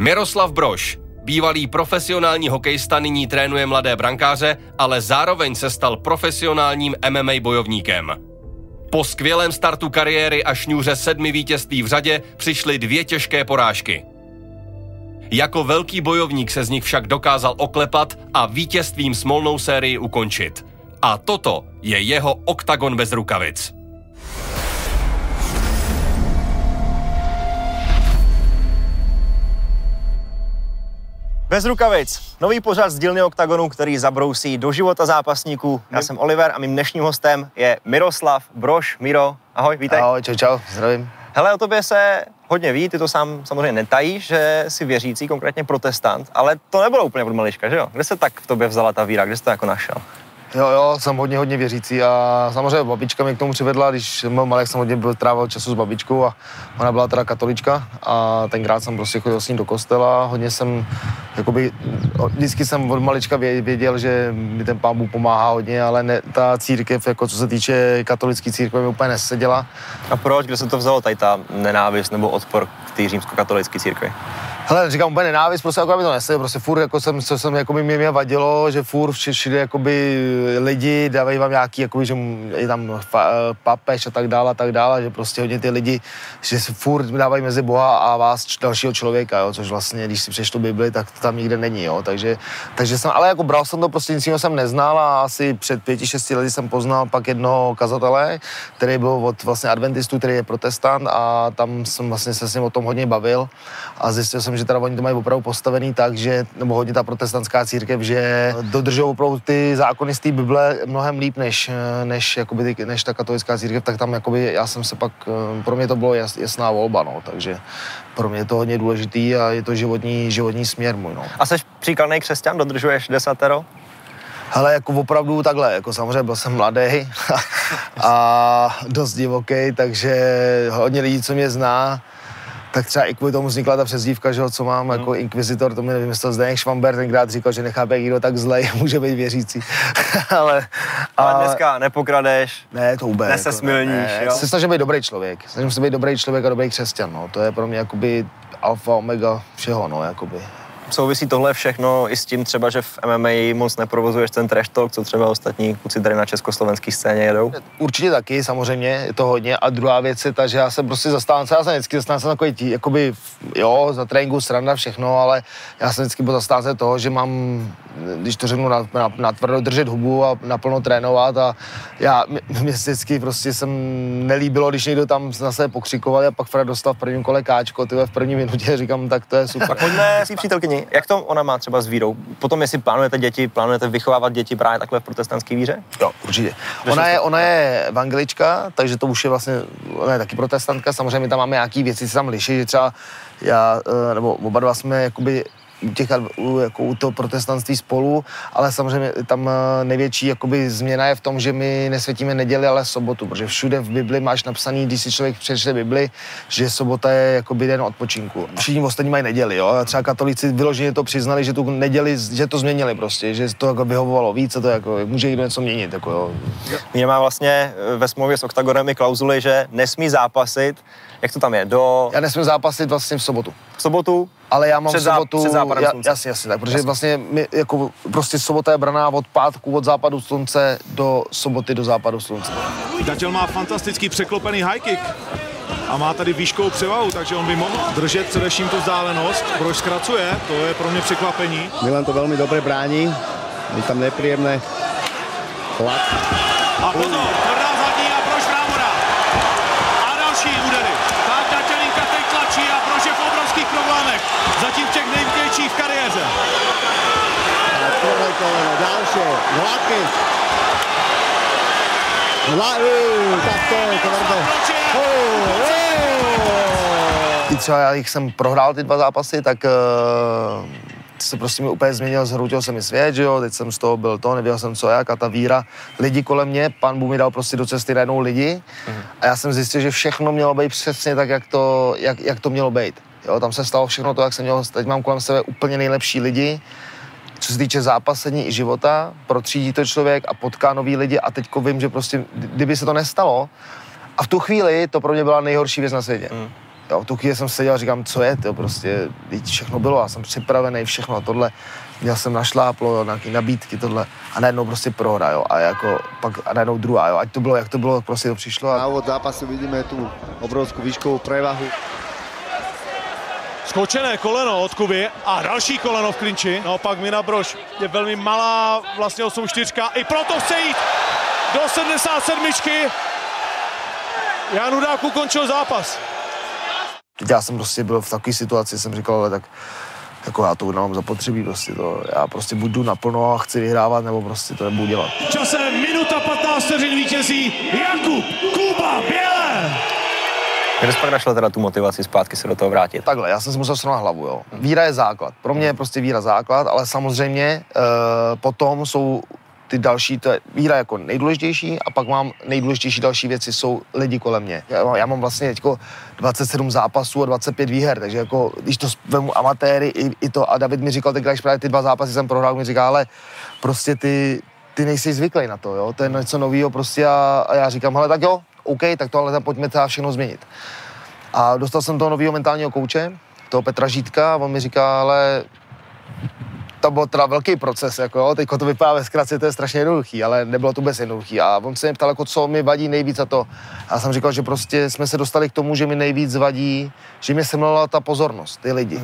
Miroslav Broš, bývalý profesionální hokejista, nyní trénuje mladé brankáře, ale zároveň se stal profesionálním MMA bojovníkem. Po skvělém startu kariéry a šňůře sedmi vítězství v řadě přišly dvě těžké porážky. Jako velký bojovník se z nich však dokázal oklepat a vítězstvím smolnou sérii ukončit. A toto je jeho oktagon bez rukavic. Bez rukavic. Nový pořad z dílny OKTAGONu, který zabrousí do života zápasníků. Já jsem Oliver a mým dnešním hostem je Miroslav Broš. Miro, ahoj, vítej. Ahoj, čau, čau, zdravím. Hele, o tobě se hodně ví, ty to sám samozřejmě netajíš, že jsi věřící, konkrétně protestant, ale to nebylo úplně od malička, že jo? Kde se tak v tobě vzala ta víra, kde jsi to jako našel? Jo, jo, jsem hodně, hodně věřící a samozřejmě babička mě k tomu přivedla, když jsem byl malý, jsem hodně byl, trávil času s babičkou a ona byla teda katolička a tenkrát jsem prostě chodil s ní do kostela, hodně jsem, jakoby, vždycky jsem od malička věděl, že mi ten pán Bůh pomáhá hodně, ale ne, ta církev, jako co se týče katolické církve, mi úplně neseděla. A proč, kde se to vzalo, tady ta nenávist nebo odpor k té římskokatolické církvi? Hele, říkám úplně nenávist, prostě jako mi to nese, prostě furt jako jsem, co jsem, jako by mě vadilo, že furt všude jakoby lidi dávají vám nějaký, jakoby, že je tam papež a tak dále a tak dále, že prostě hodně ty lidi, že furt dávají mezi Boha a vás dalšího člověka, jo, což vlastně, když si přečtu Bibli, tak to tam nikde není, jo, takže, takže jsem, ale jako bral jsem to prostě nic jsem neznal a asi před pěti, šesti lety jsem poznal pak jednoho kazatele, který byl od vlastně adventistů, který je protestant a tam jsem vlastně se s ním o tom hodně bavil a zjistil jsem, že teda oni to mají opravdu postavený tak, že, nebo hodně ta protestantská církev, že dodržují opravdu ty zákony z té Bible mnohem líp než, než, jakoby, než ta katolická církev, tak tam jakoby, já jsem se pak, pro mě to bylo jas, jasná volba, no, takže pro mě je to hodně důležitý a je to životní, životní směr můj. No. A jsi příkladný křesťan, dodržuješ desatero? Hele, jako opravdu takhle, jako samozřejmě byl jsem mladý a dost divoký, takže hodně lidí, co mě zná, tak třeba i kvůli tomu vznikla ta přezdívka, že ho, co mám, mm. jako inkvizitor, to mi nevymyslel Zdeněk Švamber, tenkrát říkal, že nechápe, jak někdo tak zlej může být věřící. ale, ale dneska nepokradeš, ne, to vůbec. Nesesmilníš, ne, ne, jo? Se snažím být dobrý člověk, snažím se být dobrý člověk a dobrý křesťan, no. to je pro mě jakoby alfa, omega všeho, no, jakoby souvisí tohle všechno i s tím třeba, že v MMA moc neprovozuješ ten trash talk, co třeba ostatní kluci tady na československé scéně jedou? Určitě taky, samozřejmě, je to hodně. A druhá věc je ta, že já jsem prostě zastánce, já jsem vždycky zastánce takový tí, jakoby, jo, za tréninku, sranda, všechno, ale já jsem vždycky byl zastánce toho, že mám, když to řeknu, na, na, na tvrdo držet hubu a naplno trénovat a já, mě vždycky prostě jsem nelíbilo, když někdo tam na sebe pokřikoval a pak Fred dostal v prvním kole káčko, ty v první minutě, říkám, tak to je super. Tak pojďme si přítelkyni jak to ona má třeba s vírou? Potom, jestli plánujete děti, plánujete vychovávat děti právě takhle v protestantské víře? Jo, určitě. Ona je, ona je evangelička, takže to už je vlastně, ona je taky protestantka, samozřejmě tam máme nějaký věci, se tam liší, že třeba já, eh, nebo oba dva jsme jakoby u, těch, u, jako u toho protestantství spolu, ale samozřejmě tam eh, největší jakoby, změna je v tom, že my nesvětíme neděli, ale sobotu, protože všude v Bibli máš napsaný, když si člověk přečte Bibli, že sobota je jakoby den odpočinku. Všichni ostatní mají neděli, jo? Třeba katolíci vyloženě to přiznali, že tu neděli, že to změnili prostě, že to jako vyhovovalo víc, a to jako, může někdo něco měnit. Jako, jo. Mě má vlastně eh, ve smlouvě s Octagonem i klauzuly, že nesmí zápasit jak to tam je? Do... Já nesmím zápasit vlastně v sobotu. V sobotu? Ale já mám před zá, sobotu... Před západem já, slunce. Jasně, jasně, tak, protože jasně. vlastně my, jako, prostě sobota je braná od pátku, od západu slunce do soboty do západu slunce. Datěl má fantastický překlopený high kick a má tady výškovou převahu, takže on by mohl držet především tu vzdálenost. Proč zkracuje, to je pro mě překvapení. Milan to velmi dobře brání, je tam nepříjemné tlak. A potom tvrdá zadní a proč Brámora. A další údery. Tak Datělinka teď tlačí a proč je v obrovských problémech. Zatím v těch největších v kariéře. A prvé koleno, další. Vla, uh, tak to je tvrdé. I třeba když jsem prohrál ty dva zápasy, tak uh, se prostě mi úplně změnil, zhroutil se mi svět, že jo, teď jsem z toho byl to, nevěděl jsem co jak a ta víra, lidi kolem mě, pan Bůh mi dal prostě do cesty najednou lidi mm. a já jsem zjistil, že všechno mělo být přesně tak, jak to, jak, jak to mělo být. Jo, tam se stalo všechno to, jak jsem měl, teď mám kolem sebe úplně nejlepší lidi, co se týče zápasení i života, protřídí to člověk a potká nový lidi a teďko vím, že prostě, kdyby se to nestalo, a v tu chvíli to pro mě byla nejhorší věc na světě. Mm. Jo, v tu chvíli jsem seděl a říkám, co je to prostě, teď všechno bylo, já jsem připravený, všechno a tohle. Měl jsem našláplo, jo, nějaký nabídky, tohle. A najednou prostě prohra, jo. A jako pak a najednou druhá, jo. Ať to bylo, jak to bylo, prostě to přišlo. Na A úvod zápasu vidíme tu obrovskú výškovú prevahu. Skočené koleno od Kuby a další koleno v klinči. Naopak Mina Brož je velmi malá, vlastně 8-4. I proto chce jít do 77. Jan Hudák ukončil zápas. já jsem prostě byl v takové situaci, jsem říkal, ale tak jako já to nemám zapotřebí prostě to, já prostě budu naplno a chci vyhrávat, nebo prostě to nebudu dělat. Časem minuta 15 vteřin vítězí Jakub Kuba Běle. Kde jsi pak našel teda tu motivaci zpátky se do toho vrátit? Takhle, já jsem si musel srovnat hlavu, jo. Víra je základ. Pro mě je prostě víra základ, ale samozřejmě e, potom jsou ty další, to je víra jako nejdůležitější a pak mám nejdůležitější další věci, jsou lidi kolem mě. Já, mám- já mám vlastně teďko 27 zápasů a 25 výher, takže jako, když to vemu amatéry i, i to, a David mi říkal, teď když právě ty dva zápasy jsem prohrál, mi říká, ale prostě ty, ty nejsi zvyklý na to, jo, to je něco nového prostě a, a já říkám, hele, tak jo, OK, tak to ale pojďme teda všechno změnit. A dostal jsem toho nového mentálního kouče, toho Petra Žítka, a on mi říká, ale to byl teda velký proces, jako jo, teďko to vypadá ve zkratce, to je strašně jednoduchý, ale nebylo to vůbec jednoduchý. A on se mě ptal, jako co mi vadí nejvíc a to. A já jsem říkal, že prostě jsme se dostali k tomu, že mi nejvíc vadí, že mě semlala ta pozornost, ty lidi.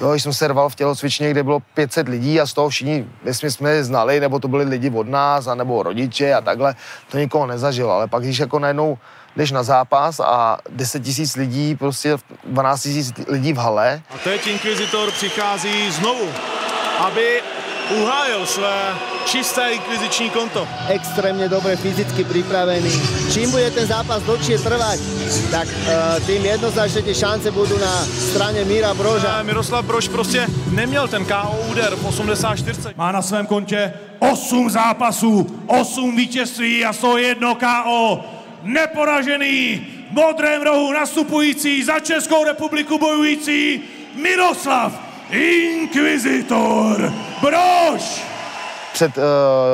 Jo, když jsem se rval v tělocvičně, kde bylo 500 lidí a z toho všichni, my jsme je znali, nebo to byli lidi od nás, a nebo rodiče a takhle, to nikoho nezažil. Ale pak, když jako najednou jdeš na zápas a 10 tisíc lidí, prostě 12 tisíc lidí v hale, A teď Inquisitor přichází znovu, aby uhájil své čisté inkviziční konto. Extrémne dobre fyzicky pripravený. Čím bude ten zápas dlhšie trvať, tak uh, tým jednoznačne tie šance budú na strane Míra Broža. Že Miroslav Brož prostě neměl ten KO úder v 84. Má na svém kontě 8 zápasů, 8 vítězství a 101 KO. Neporažený v modrém rohu nastupující za Českou republiku bojující Miroslav Inquisitor Brož. před uh,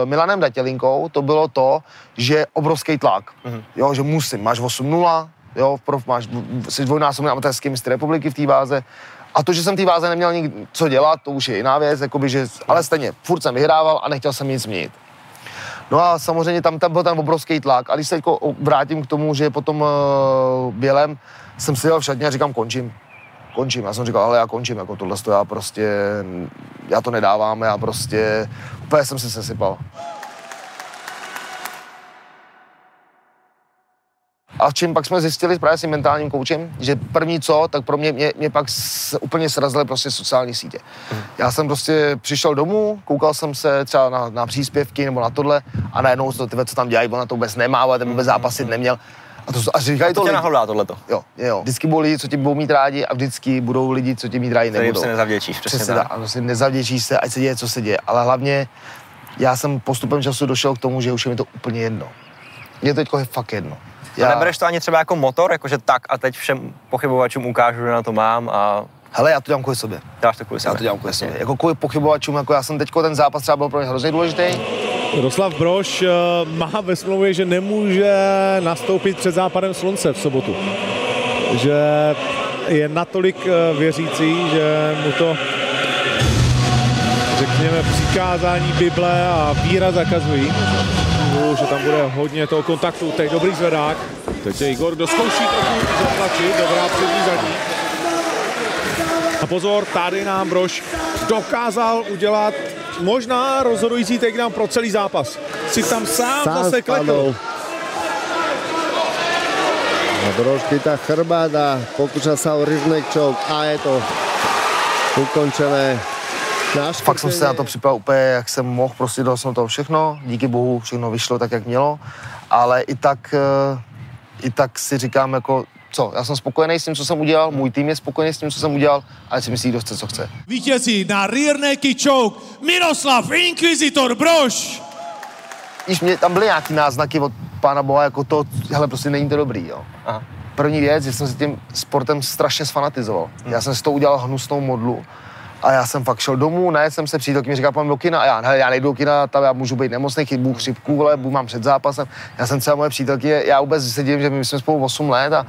Milanem Datělinkou to bylo to, že obrovský tlak. Mm-hmm. Jo, že musím, máš 8-0, jo, v prof, máš, jsi dvojnásobný amatérský mistr republiky v té váze. A to, že jsem v té váze neměl nik, co dělat, to už je jiná věc, jakoby, že, ale stejně, furt jsem vyhrával a nechtěl jsem nic změnit. No a samozřejmě tam, tam byl ten obrovský tlak. A když se jako vrátím k tomu, že potom uh, bělem jsem si jel v šatně a říkám, končím. Končím. Já jsem říkal, ale já končím, jako tohle to já prostě, já to nedávám, já prostě, úplně jsem se sesypal. A čím pak jsme zjistili právě s tím mentálním koučem, že první co, tak pro mě, mě, mě pak s, úplně srazily prostě sociální sítě. Já jsem prostě přišel domů, koukal jsem se třeba na, na příspěvky nebo na tohle a najednou to, ty, co tam dělají, ona to vůbec nemá, ale ten vůbec zápasit neměl. A, to, a říkají To to tě nahlodá tohleto. jo, jo. Vždycky budou lidi, co tě budou mít rádi a vždycky budou lidi, co tě mít rádi nebudou. se nezavděčíš, přesně Přesně tak. Ano, si nezavděčíš se, ať se děje, co se děje. Ale hlavně já jsem postupem času došel k tomu, že už je mi to úplně jedno. Mně to teďko je fakt jedno. Já... A nebereš to ani třeba jako motor, jakože tak a teď všem pochybovačům ukážu, že na to mám a Hele, já to dělám kvůli sobě. děláš to kvůli Já sobě. to dělám kvůli sobě. Jako kvůli pochybovačům, jako já jsem teďko ten zápas třeba byl pro mě hrozně důležitý. Jaroslav Brož eh, má ve smlouvě, že nemůže nastoupit před západem slunce v sobotu. Že je natolik eh, věřící, že mu to řekněme přikázání Bible a víra zakazují. Že tam bude hodně toho kontaktu, teď dobrý zvedák. Teď je Igor, kdo zkouší trochu zatlačit, dobrá přední zadní. A pozor, tady nám Brož dokázal udělat možná rozhodující takedown pro celý zápas. Si tam sám, Sám zase klekl. spadol. A Brož chytá chrbát a pokúša sa o rizneck choke a je to ukončené. Fakt jsem se na to připravil úplně, jak jsem mohl, prostě dal jsem toho všechno, díky bohu všechno vyšlo tak, jak mělo, ale i tak, eh, i tak si říkám jako, co, já jsem spokojený s tím, co jsem udělal, můj tým je spokojený s tím, co jsem udělal, a ať si myslí, kdo chce, co chce. Vítězí na rear naked choke Miroslav Inquisitor Brož. Když mě, tam byly nějaký náznaky od pána Boha, jako to, hele, prostě není to dobrý, jo. Aha. První věc, že jsem si tím sportem strašně sfanatizoval. Já jsem si to udělal hnusnou modlu A já jsem fakt šel domů, ne, jsem se přítelkyně mi říkal, pojďme do kina. A já, hele, já nejdu do kina, tam já můžu být nemocný, chybu chřipku, ale budu mám před zápasem. Já jsem třeba moje přítelky, já vůbec se divím, že my jsme spolu 8 let a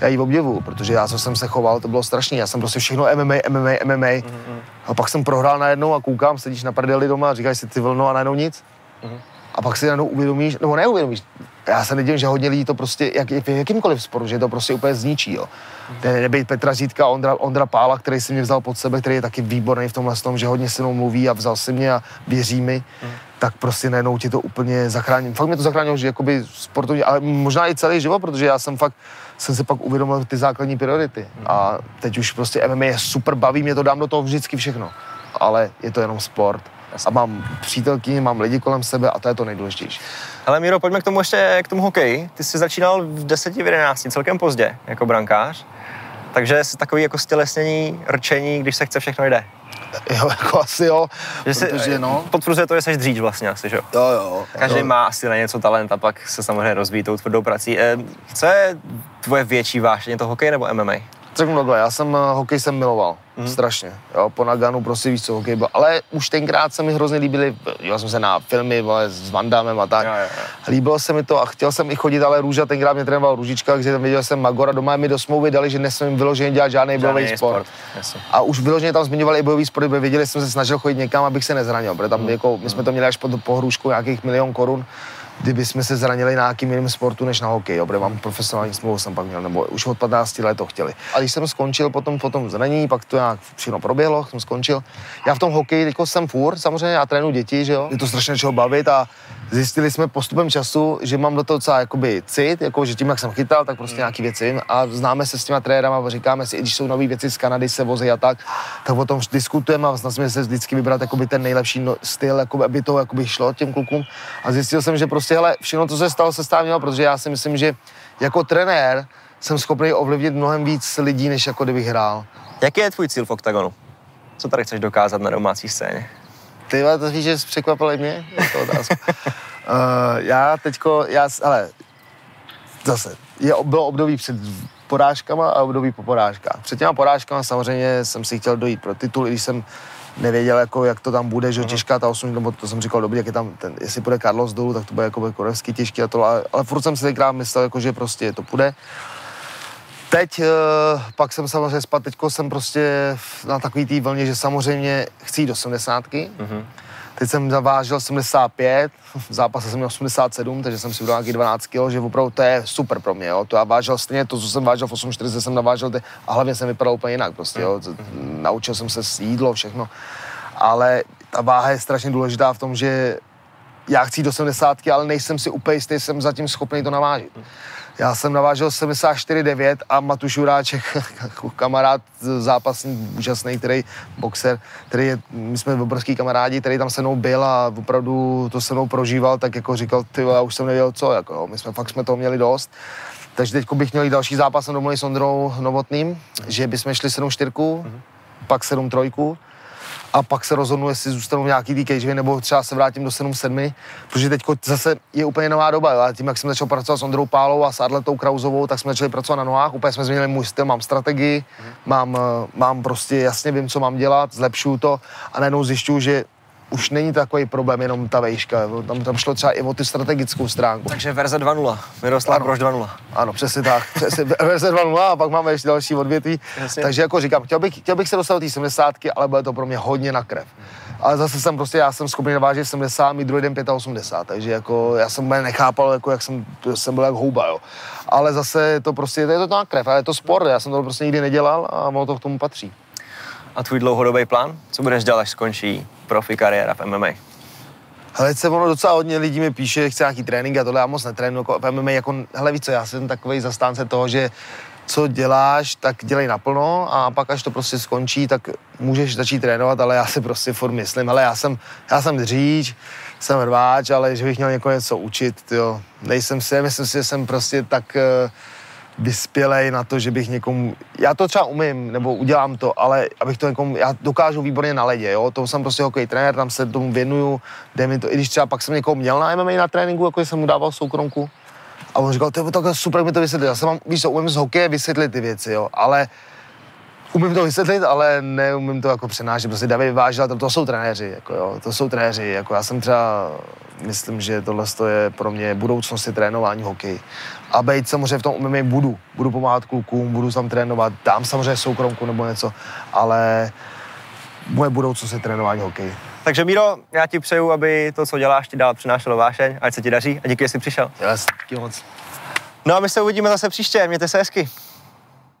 já ji obdivu, protože já, co jsem se choval, to bylo strašné. Já jsem prostě všechno MMA, MMA, MMA. Mm-hmm. A pak jsem prohrál najednou a koukám, sedíš na prdeli doma a říkáš si ty vlno a najednou nic. Mm-hmm. A pak si najednou uvědomíš, nebo neuvědomíš, já se nedivím, že hodně lidí to prostě, jak, v jakýmkoliv sporu, že to prostě úplně zničí, jo. Mm-hmm. Nebejt Petra Zítka, Ondra, Ondra Pála, který si mě vzal pod sebe, který je taky výborný v tomhle tom, že hodně se mnou mluví a vzal si mě a věří mi, mm-hmm. tak prostě najednou ti to úplně zachrání. Fakt mě to zachránilo, že jakoby sportovně, ale možná i celý život, protože já jsem fakt, jsem si pak uvědomil ty základní priority. Mm-hmm. A teď už prostě MMA je super, baví mě to, dám do toho vždycky všechno. Ale je to jenom sport a mám přítelky, mám lidi kolem sebe a to je to nejdůležitější. Ale Míro, pojďme k tomu ještě, k tomu hokeji. Ty jsi začínal v 10, v 11, celkem pozdě, jako brankář. Takže jsi takový jako stělesnění, rčení, když se chce, všechno jde. Jo, jako asi jo, že si, protože no. Potvrzuje to, že jsi dříč vlastně asi, že jo? Jo, jo. Každý jo. má asi na něco talent a pak se samozřejmě rozvíjí tou tvrdou prací. Eh, co je tvoje větší vášeň, to hokej nebo MMA? Řeknu takhle, já jsem eh, hokej jsem miloval, mm. strašně, jo, po Naganu prostě víš co hokej byl, ale už tenkrát se mi hrozně líbily, díval jsem se na filmy vole, s Van Damme a tak, jo, jo, jo. líbilo se mi to a chtěl jsem i chodit, ale Růža tenkrát mě trénoval Růžička, kde tam viděl jsem Magora, doma mi do smlouvy dali, že nesmím vyloženě dělat žádný bojový sport. sport. A už vyloženě tam zmiňovali i bojový sport, protože věděli, že jsem se snažil chodit někam, abych se nezranil, protože tam mm. jako, my jsme to měli až pod pohrušku nějakých milion korun, kdyby jsme se zranili na nějakým jiném sportu než na hokej, jo, protože mám profesionální smlouvu, jsem pak měl, nebo už od 15 let to chtěli. A když jsem skončil potom, potom zranění, pak to nějak všechno proběhlo, jsem skončil. Já v tom hokeji jako jsem furt, samozřejmě já trénu děti, že jo, je to strašně čeho bavit a zjistili jsme postupem času, že mám do toho docela jakoby cit, jako že tím, jak jsem chytal, tak prostě mm. nějaký věci vím a známe se s těma trenérama a říkáme si, i když jsou nové věci z Kanady, se vozí a tak, tak o tom diskutujeme a snažíme se vždycky vybrat jakoby ten nejlepší no, styl, jakoby, aby to jakoby šlo těm klukům. A zjistil jsem, že prostě hele, všechno, co se stalo, se stávalo, protože já si myslím, že jako trenér jsem schopný ovlivnit mnohem víc lidí, než jako kdybych hrál. Jaký je tvůj cíl v OKTAGONu? Co tady chceš dokázat na domácí scéně? Ty to víš, že jsi překvapil mě? To otázka. uh, já teďko, já, ale zase, je, bylo období před porážkama a období po porážkách. Před těma porážkama samozřejmě jsem si chtěl dojít pro titul, i když jsem nevěděl, jako, jak to tam bude, že těžká ta 8, nebo to jsem říkal, dobrý, jak je tam, ten, jestli půjde Carlos dolů, tak to bude jako korevský těžký a to, ale, ale furt jsem si tenkrát myslel, jako, že prostě to půjde. Teď uh, pak jsem samozřejmě spad, teďko jsem prostě na takový té vlně, že samozřejmě chci jít do 70. Mm-hmm. Teď jsem zavážil 75, v zápase jsem měl 87, takže jsem si udal nějaký 12 kg, že opravdu to je super pro mě, jo. To já vážil stejně to, co jsem vážil v 840, jsem navážil, ty, a hlavně jsem vypadal úplně jinak prostě, jo. Mhm. Naučil jsem se jídlo, všechno. Ale ta váha je strašně důležitá v tom, že já chci do 70, ale nejsem si úplně jistý, jsem zatím schopný to navážit. Já jsem navážel 74,9 a Matuš Juráček, jako kamarád zápasník úžasný, který boxer, který je, my jsme obrovský kamarádi, který tam se mnou byl a opravdu to se mnou prožíval, tak jako říkal, ty já už jsem nevěděl co, jako jo, my jsme fakt jsme toho měli dost. Takže teď bych měl další zápas na domluvili s Ondrou Novotným, že bychom šli 7 čtyřku, mm-hmm. pak 7 trojku a pak se rozhodnu, jestli zůstanu v nějaký té cage, nebo třeba se vrátím do 7-7, protože teď zase je úplně nová doba. Jo? A tím, jak jsem začal pracovat s Ondrou Pálou a s Adletou Krauzovou, tak jsme začali pracovat na nohách, úplně jsme změnili můj styl, mám strategii, mm. mám, eh, mám prostě jasně vím, co mám dělat, zlepšuju to a najednou zjišťuju, že už není takový problém jenom ta vejška. Tam, tam šlo třeba i o ty strategickou stránku. Takže verze 2.0. Miroslav Brož 2.0. Ano, přesně tak. Přesně, verze 2.0 a pak máme ještě další odvětví. Jasně. Takže jako říkám, chtěl bych, chtěl bych se dostat do té 70, ale bude to pro mě hodně na krev. Ale zase jsem prostě, já jsem schopný navážet 70, mít druhý den 85, takže jako já jsem úplně nechápal, jako jak jsem, jsem byl jak houba, jo. Ale zase to prostě, to je to na krev, ale je to sport, já jsem to prostě nikdy nedělal a ono to k tomu patří. A tvůj dlouhodobý plán? Co budeš dělat, až skončí profi kariéra v MMA? Hele, se ono docela hodně lidí mi píše, že chce nějaký trénink a tohle já moc netrénu jako v MMA, jako, hele víc co, já jsem takový zastánce toho, že co děláš, tak dělej naplno a pak až to prostě skončí, tak můžeš začít trénovat, ale já si prostě furt myslím, ale já jsem, já jsem dříč, jsem rváč, ale že bych měl někoho něco učit, jo, nejsem si, myslím si, že jsem prostě tak uh, vyspělej na to, že bych někomu, já to třeba umím, nebo udělám to, ale abych to někomu, já dokážu výborně na ledě, jo, to jsem prostě hokej trenér, tam se tomu věnuju, jde mi to, i když třeba pak jsem někoho měl na MMA na tréninku, jako jsem mu dával soukromku, a on říkal, to je tak super, mi to vysvětlit, já jsem mám, víš co, umím z hokeje vysvětlit ty věci, jo, ale Umím to vysvětlit, ale neumím to jako přenášet. Prostě David Vážil, to, to jsou trenéři, jako jo, to jsou trenéři. Jako já jsem třeba, myslím, že tohle je pro mě budoucnost trénování hokej. A být samozřejmě v tom MMA budu. Budu pomáhat klukům, budu tam trénovat, dám samozřejmě soukromku nebo něco, ale moje budoucnost je trénování hokej. Takže Míro, já ti přeju, aby to, co děláš, ti dál přinášelo vášeň, ať se ti daří a díky, že jsi přišel. Yes, díky moc. No a my se uvidíme zase příště, mějte se hezky.